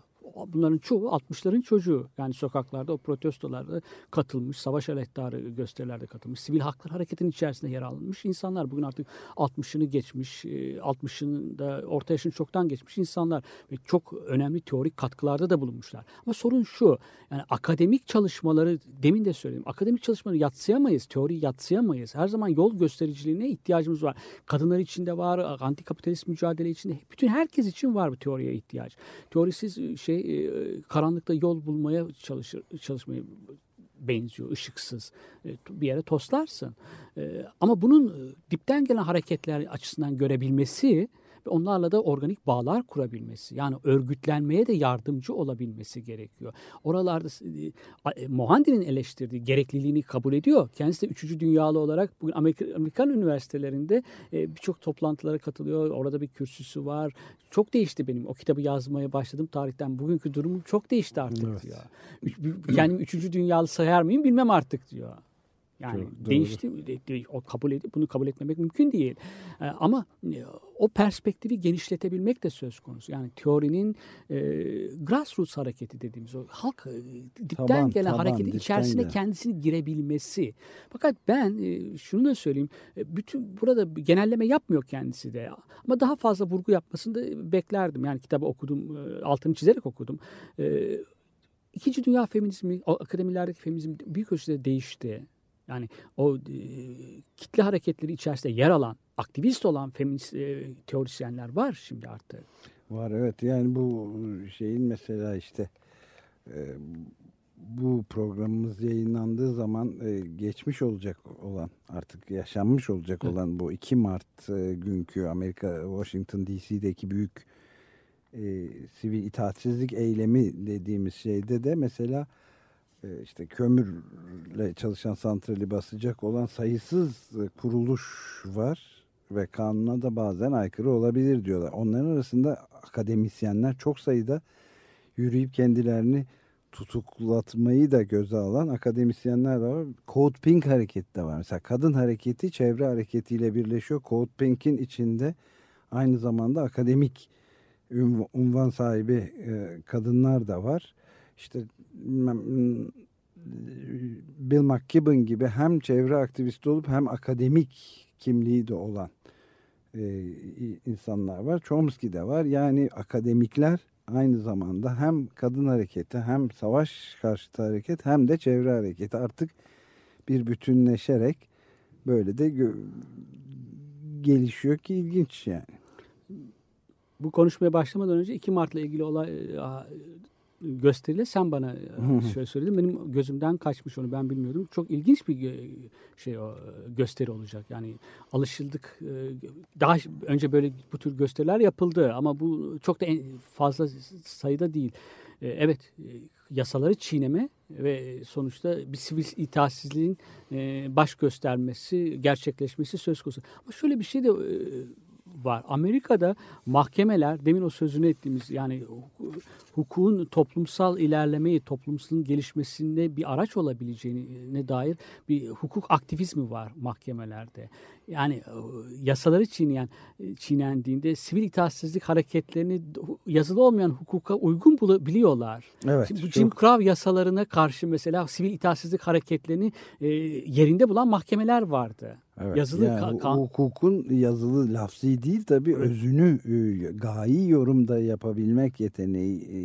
bunların çoğu 60'ların çocuğu. Yani sokaklarda o protestolarda katılmış, savaş alettarı gösterilerde katılmış, sivil haklar hareketinin içerisinde yer almış insanlar. Bugün artık 60'ını geçmiş, 60'ında e, orta yaşını çoktan geçmiş insanlar ve çok önemli teorik katkılarda da bulunmuşlar. Ama sorun şu, yani akademik çalışmaları demin de söyledim. Akademik çalışmaları yatsıyamayız, teoriyi yatsıyamayız. Her zaman yol göstericiliğine ihtiyacımız var. Kadınlar için de var, antikapitalist mücadele içinde bütün herkes için var bu teoriye ihtiyaç. Teorisiz e, şey e, karanlıkta yol bulmaya çalışır çalışmayı benziyor, ışıksız. E, bir yere toslarsın. E, ama bunun dipten gelen hareketler açısından görebilmesi ve onlarla da organik bağlar kurabilmesi. Yani örgütlenmeye de yardımcı olabilmesi gerekiyor. Oralarda e, e, Mohandi'nin eleştirdiği gerekliliğini kabul ediyor. Kendisi de üçüncü dünyalı olarak bugün Amerika, Amerikan üniversitelerinde e, birçok toplantılara katılıyor. Orada bir kürsüsü var. Çok değişti benim. O kitabı yazmaya başladım tarihten. Bugünkü durumum çok değişti artık evet. diyor. Üç, kendimi üçüncü dünyalı sayar mıyım bilmem artık diyor. Yani Çok değişti. O kabul edip bunu kabul etmemek mümkün değil. E, ama e, o perspektifi genişletebilmek de söz konusu. Yani teorinin e, grassroots hareketi dediğimiz o halk e, dipten taban, gelen taban, hareketin içerisine gelen. kendisini girebilmesi. Fakat ben e, şunu da söyleyeyim. E, bütün burada genelleme yapmıyor kendisi de. Ama daha fazla vurgu yapmasını da beklerdim. Yani kitabı okudum, e, altını çizerek okudum. E, İkinci Dünya feminizmi, akademilerdeki feminizm büyük ölçüde değişti. Yani o e, kitle hareketleri içerisinde yer alan, aktivist olan feminist e, teorisyenler var şimdi artık. Var evet yani bu şeyin mesela işte e, bu programımız yayınlandığı zaman e, geçmiş olacak olan artık yaşanmış olacak evet. olan bu 2 Mart e, günkü Amerika Washington DC'deki büyük e, sivil itaatsizlik eylemi dediğimiz şeyde de mesela e, işte kömürle çalışan santrali basacak olan sayısız e, kuruluş var ve kanuna da bazen aykırı olabilir diyorlar. Onların arasında akademisyenler çok sayıda yürüyüp kendilerini tutuklatmayı da göze alan akademisyenler de var. Code Pink hareketi de var. Mesela kadın hareketi çevre hareketiyle birleşiyor. Code Pink'in içinde aynı zamanda akademik unvan sahibi e, kadınlar da var. İşte Bill McKibben gibi hem çevre aktivisti olup hem akademik kimliği de olan e, insanlar var. Chomsky de var. Yani akademikler aynı zamanda hem kadın hareketi hem savaş karşıtı hareket hem de çevre hareketi artık bir bütünleşerek böyle de gelişiyor ki ilginç yani bu konuşmaya başlamadan önce 2 Mart'la ilgili olay e, gösteriyle sen bana e, şöyle söyledin. Benim gözümden kaçmış onu ben bilmiyordum. Çok ilginç bir şey o gösteri olacak. Yani alışıldık. E, daha önce böyle bu tür gösteriler yapıldı ama bu çok da fazla sayıda değil. Evet yasaları çiğneme ve sonuçta bir sivil itaatsizliğin baş göstermesi, gerçekleşmesi söz konusu. Ama şöyle bir şey de var. Amerika'da mahkemeler demin o sözünü ettiğimiz yani hukukun toplumsal ilerlemeyi, toplumsalın gelişmesinde bir araç olabileceğine dair bir hukuk aktivizmi var mahkemelerde. Yani e, yasaları çiğneyen, e, çiğnendiğinde sivil itaatsizlik hareketlerini yazılı olmayan hukuka uygun bulabiliyorlar. Evet, Şimdi bu Jim Crow yasalarına karşı mesela sivil itaatsizlik hareketlerini e, yerinde bulan mahkemeler vardı. Evet, yazılı yani kan hukukun yazılı lafzi değil evet. özünü e, gayi yorumda yapabilmek yeteneği e,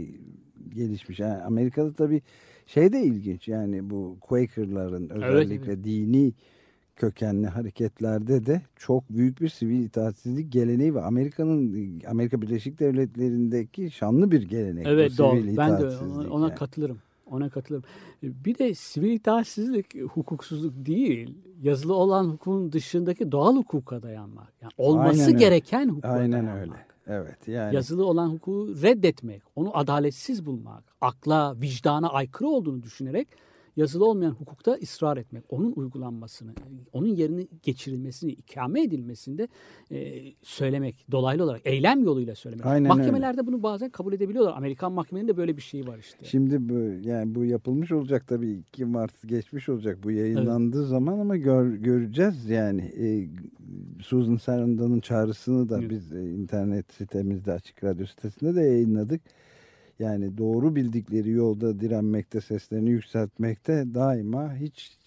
gelişmiş. Yani Amerika'da tabii şey de ilginç yani bu Quaker'ların özellikle evet, dini kökenli hareketlerde de çok büyük bir sivil itaatsizlik geleneği ve Amerika'nın Amerika Birleşik Devletleri'ndeki şanlı bir gelenek. Evet doğru. Ben de ona yani. katılırım. Ona katılırım. Bir de sivil itaatsizlik hukuksuzluk değil, yazılı olan hukukun dışındaki doğal hukuka dayanmak. Yani olması Aynen gereken hukuka Aynen dayanmak. öyle. Evet yani. Yazılı olan hukuku reddetmek, onu adaletsiz bulmak, akla, vicdana aykırı olduğunu düşünerek yazılı olmayan hukukta ısrar etmek, onun uygulanmasını, onun yerini geçirilmesini, ikame edilmesinde e, söylemek, dolaylı olarak eylem yoluyla söylemek. Aynen Mahkemelerde öyle. bunu bazen kabul edebiliyorlar. Amerikan mahkemelerinde böyle bir şey var işte. Şimdi bu yani bu yapılmış olacak tabii 2 Mart geçmiş olacak bu yayınlandığı evet. zaman ama gör, göreceğiz yani e, Susan Sarandon'un çağrısını da evet. biz e, internet sitemizde Açık Radyo sitesinde de yayınladık yani doğru bildikleri yolda direnmekte, seslerini yükseltmekte daima hiç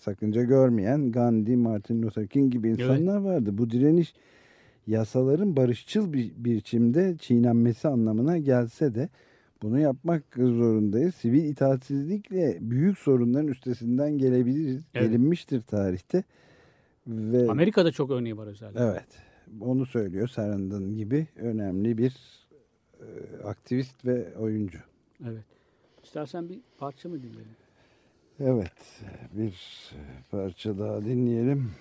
sakınca görmeyen Gandhi, Martin Luther King gibi insanlar evet. vardı. Bu direniş yasaların barışçıl bir biçimde çiğnenmesi anlamına gelse de bunu yapmak zorundayız. Sivil itaatsizlikle büyük sorunların üstesinden gelebiliriz. Evet. Gelinmiştir tarihte. Ve, Amerika'da çok örneği var özellikle. Evet. Onu söylüyor Sarandon gibi önemli bir aktivist ve oyuncu. Evet. İstersen bir parça mı dinleyelim? Evet. Bir parça daha dinleyelim.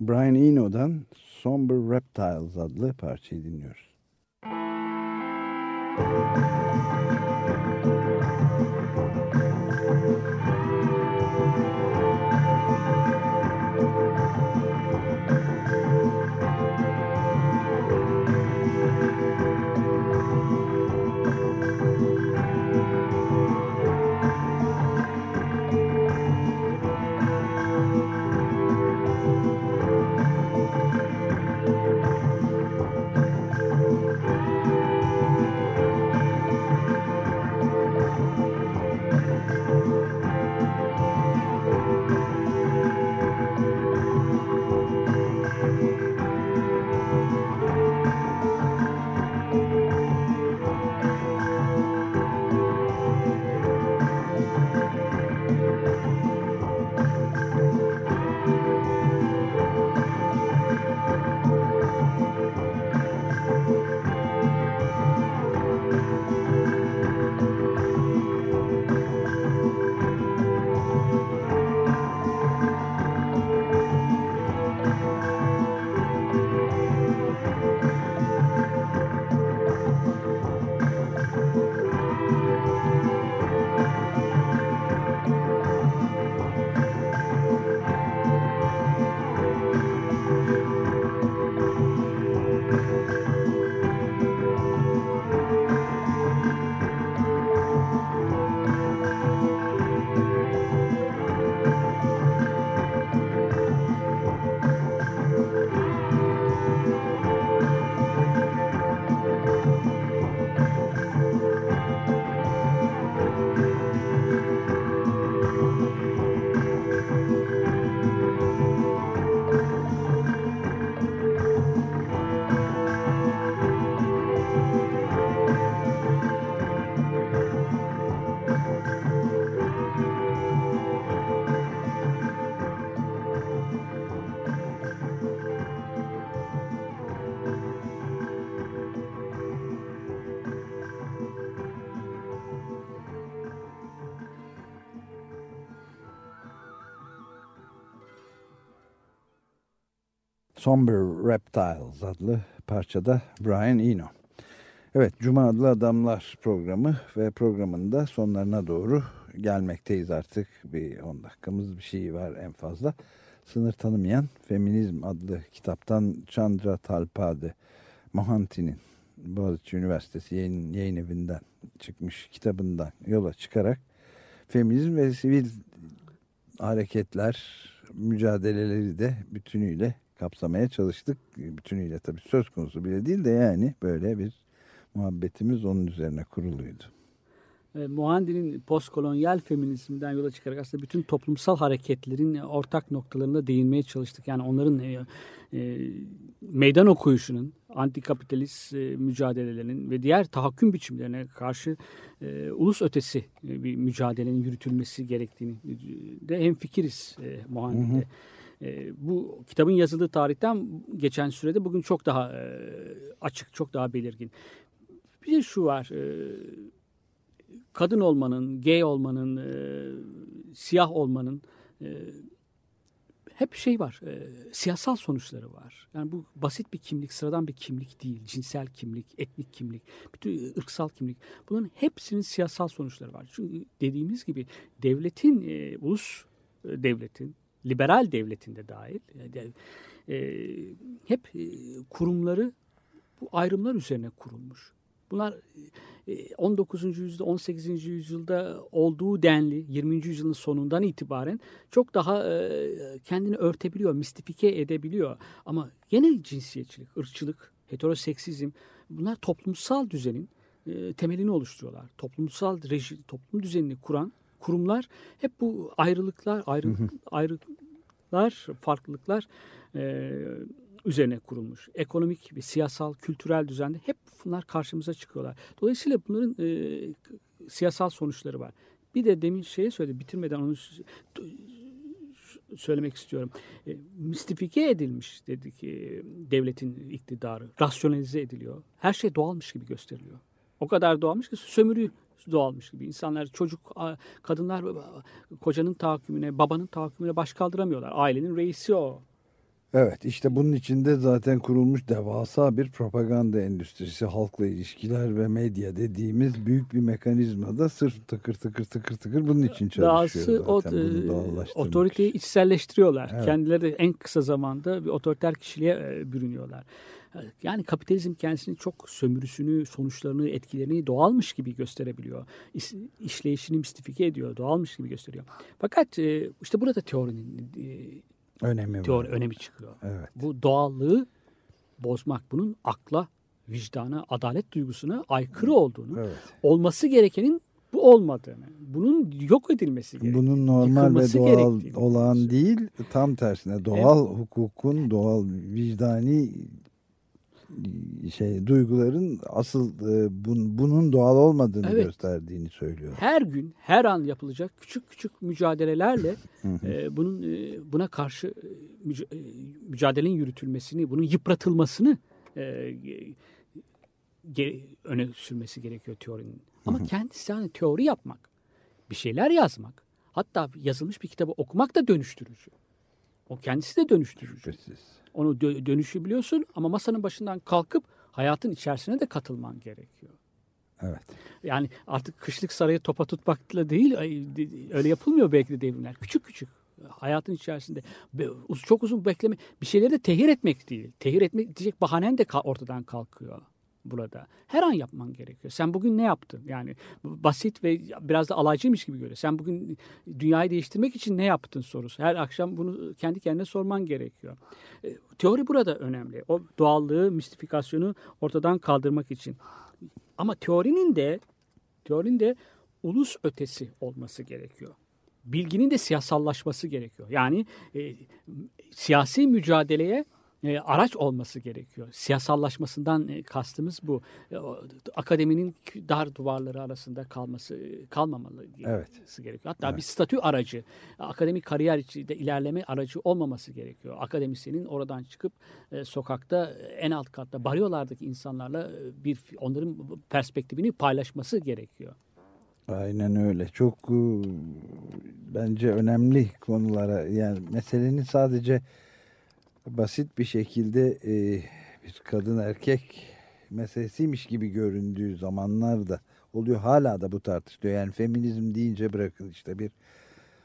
Brian Eno'dan Somber Reptiles adlı parçayı dinliyoruz. Müzik Somber Reptiles adlı parçada Brian Eno. Evet Cuma adlı adamlar programı ve programın da sonlarına doğru gelmekteyiz artık. Bir 10 dakikamız bir şey var en fazla. Sınır tanımayan Feminizm adlı kitaptan Chandra Talpade Mohanty'nin Boğaziçi Üniversitesi yayın, yayın evinden çıkmış kitabından yola çıkarak feminizm ve sivil hareketler, mücadeleleri de bütünüyle kapsamaya çalıştık. Bütünüyle tabii söz konusu bile değil de yani böyle bir muhabbetimiz onun üzerine kuruluydu. E, Muhandi'nin postkolonyal feminizmden yola çıkarak aslında bütün toplumsal hareketlerin ortak noktalarına değinmeye çalıştık. Yani onların e, e, meydan okuyuşunun, antikapitalist e, mücadelelerinin ve diğer tahakküm biçimlerine karşı e, ulus ötesi e, bir mücadelenin yürütülmesi gerektiğini de hem fikiriz e, Muhandi'de. E, bu kitabın yazıldığı tarihten geçen sürede bugün çok daha e, açık, çok daha belirgin. Bir de şu var, e, kadın olmanın, gay olmanın, e, siyah olmanın hep şey var, siyasal sonuçları var. Yani bu basit bir kimlik, sıradan bir kimlik değil. Cinsel kimlik, etnik kimlik, bütün ırksal kimlik. Bunların hepsinin siyasal sonuçları var. Çünkü dediğimiz gibi devletin, ulus devletin, liberal devletinde dahil e, hep e, kurumları bu ayrımlar üzerine kurulmuş. Bunlar 19. E, yüzyılda, 18. yüzyılda olduğu denli 20. yüzyılın sonundan itibaren çok daha e, kendini örtebiliyor, mistifike edebiliyor. Ama yine cinsiyetçilik, ırkçılık, heteroseksizm bunlar toplumsal düzenin e, temelini oluşturuyorlar. Toplumsal reji, toplum düzenini kuran kurumlar hep bu ayrılıklar, ayrı, ayrılıklar, farklılıklar üzerine kurulmuş. Ekonomik ve siyasal, kültürel düzende hep bunlar karşımıza çıkıyorlar. Dolayısıyla bunların e, siyasal sonuçları var. Bir de demin şeye söyledi bitirmeden onu söylemek istiyorum. E, mistifike edilmiş dedik e, devletin iktidarı. Rasyonalize ediliyor. Her şey doğalmış gibi gösteriliyor. O kadar doğalmış ki sömürü doğalmış gibi. İnsanlar çocuk, kadınlar kocanın tahakkümüne, babanın tahakkümüne baş kaldıramıyorlar. Ailenin reisi o. Evet işte bunun içinde zaten kurulmuş devasa bir propaganda endüstrisi, halkla ilişkiler ve medya dediğimiz büyük bir mekanizma da sırf tıkır tıkır tıkır tıkır bunun için çalışıyor Dahası zaten. O, e, otoriteyi için. içselleştiriyorlar. Evet. Kendileri en kısa zamanda bir otoriter kişiliğe e, bürünüyorlar. Yani kapitalizm kendisini çok sömürüsünü, sonuçlarını, etkilerini doğalmış gibi gösterebiliyor. İş, işleyişini mistifike ediyor, doğalmış gibi gösteriyor. Fakat e, işte burada teorinin önemi teori var. önemi çıkıyor. Evet. Bu doğallığı bozmak bunun akla, vicdana, adalet duygusuna aykırı olduğunu, evet. olması gerekenin bu olmadığını, bunun yok edilmesi gerektiğini, bunun normal ve doğal olan değil, tam tersine doğal evet. hukukun, doğal vicdani şey duyguların asıl e, bun, bunun doğal olmadığını evet. gösterdiğini söylüyor. Her gün, her an yapılacak küçük küçük mücadelelerle e, bunun e, buna karşı e, müc e, mücadelenin yürütülmesini, bunun yıpratılmasını e, ge öne sürmesi gerekiyor teorinin. Ama kendisi yani teori yapmak, bir şeyler yazmak, hatta yazılmış bir kitabı okumak da dönüştürücü. O kendisi de dönüştürücü. Şüphesiz. Onu dö dönüşü biliyorsun ama masanın başından kalkıp hayatın içerisine de katılman gerekiyor. Evet. Yani artık kışlık sarayı topa tutmakla değil öyle yapılmıyor belki de devrimler. Küçük küçük hayatın içerisinde çok uzun bekleme bir şeyleri de tehir etmek değil. Tehir etmek diyecek bahanen de ortadan kalkıyor burada. Her an yapman gerekiyor. Sen bugün ne yaptın? Yani basit ve biraz da alaycıymış gibi görüyor. Sen bugün dünyayı değiştirmek için ne yaptın sorusu. Her akşam bunu kendi kendine sorman gerekiyor. E, teori burada önemli. O doğallığı, mistifikasyonu ortadan kaldırmak için. Ama teorinin de teorinin de ulus ötesi olması gerekiyor. Bilginin de siyasallaşması gerekiyor. Yani e, siyasi mücadeleye e, araç olması gerekiyor. Siyasallaşmasından e, kastımız bu. E, akademinin dar duvarları arasında kalması kalmamalı evet. gerekiyor. Hatta evet. bir statü aracı, akademik kariyer içinde ilerleme aracı olmaması gerekiyor. Akademisyenin oradan çıkıp e, sokakta en alt katta baryolardaki insanlarla bir onların perspektifini paylaşması gerekiyor. Aynen öyle. Çok bence önemli konulara yani meselenin sadece basit bir şekilde e, bir kadın erkek meselesiymiş gibi göründüğü zamanlar da oluyor. Hala da bu tartışılıyor. Yani feminizm deyince bırakın işte bir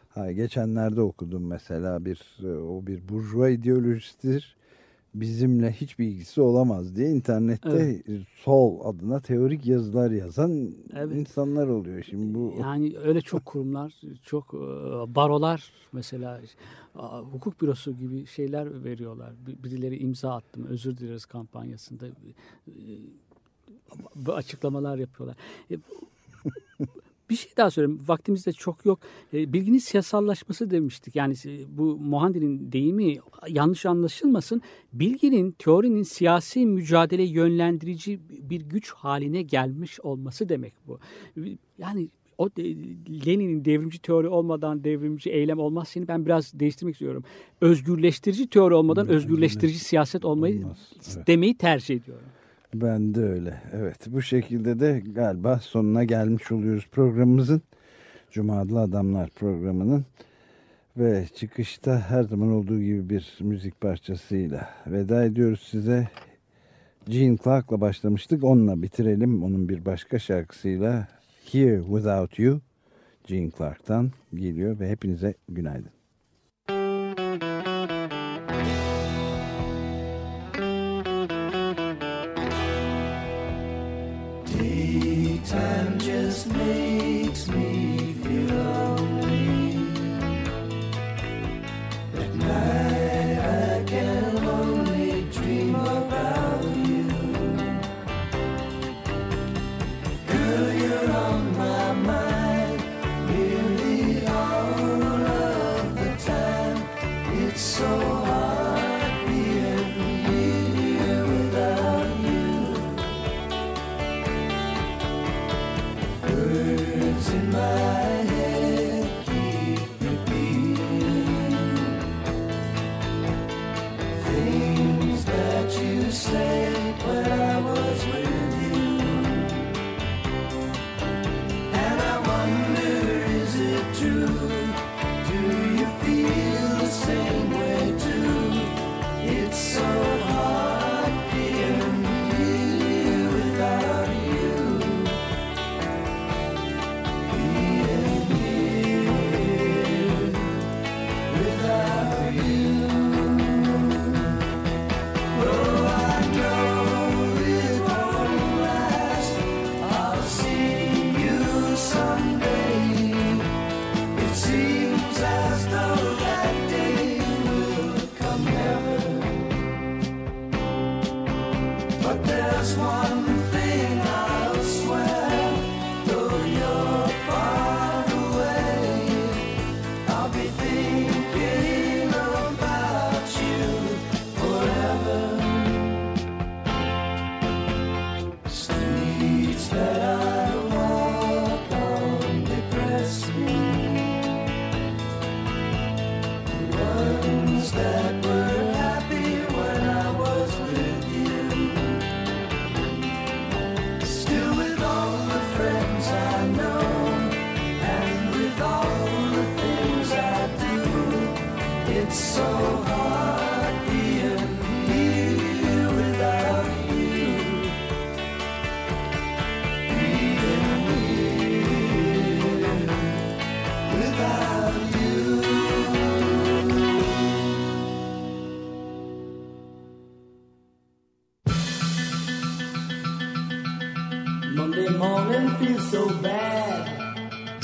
ha, geçenlerde okudum mesela bir e, o bir burjuva ideolojisidir bizimle hiçbir ilgisi olamaz diye internette evet. sol adına teorik yazılar yazan evet. insanlar oluyor. Şimdi bu yani öyle çok kurumlar, çok e, barolar mesela hukuk bürosu gibi şeyler veriyorlar. Birileri imza attım, özür dileriz kampanyasında bu e, açıklamalar yapıyorlar. E, bir şey daha söyleyeyim. Vaktimizde çok yok. E, bilginin siyasallaşması demiştik. Yani e, bu Mohandi'nin deyimi yanlış anlaşılmasın. Bilginin, teorinin siyasi mücadele yönlendirici bir güç haline gelmiş olması demek bu. Yani o Lenin'in devrimci teori olmadan devrimci eylem olmaz seni ben biraz değiştirmek istiyorum. Özgürleştirici teori olmadan özgürleştirici siyaset olmayı Olmaz, evet. demeyi tercih ediyorum. Ben de öyle. Evet bu şekilde de galiba sonuna gelmiş oluyoruz programımızın. Cuma Adlı Adamlar programının. Ve çıkışta her zaman olduğu gibi bir müzik parçasıyla veda ediyoruz size. Gene Clark'la başlamıştık. Onunla bitirelim. Onun bir başka şarkısıyla Here Without You Gene Clark'tan geliyor ve hepinize günaydın.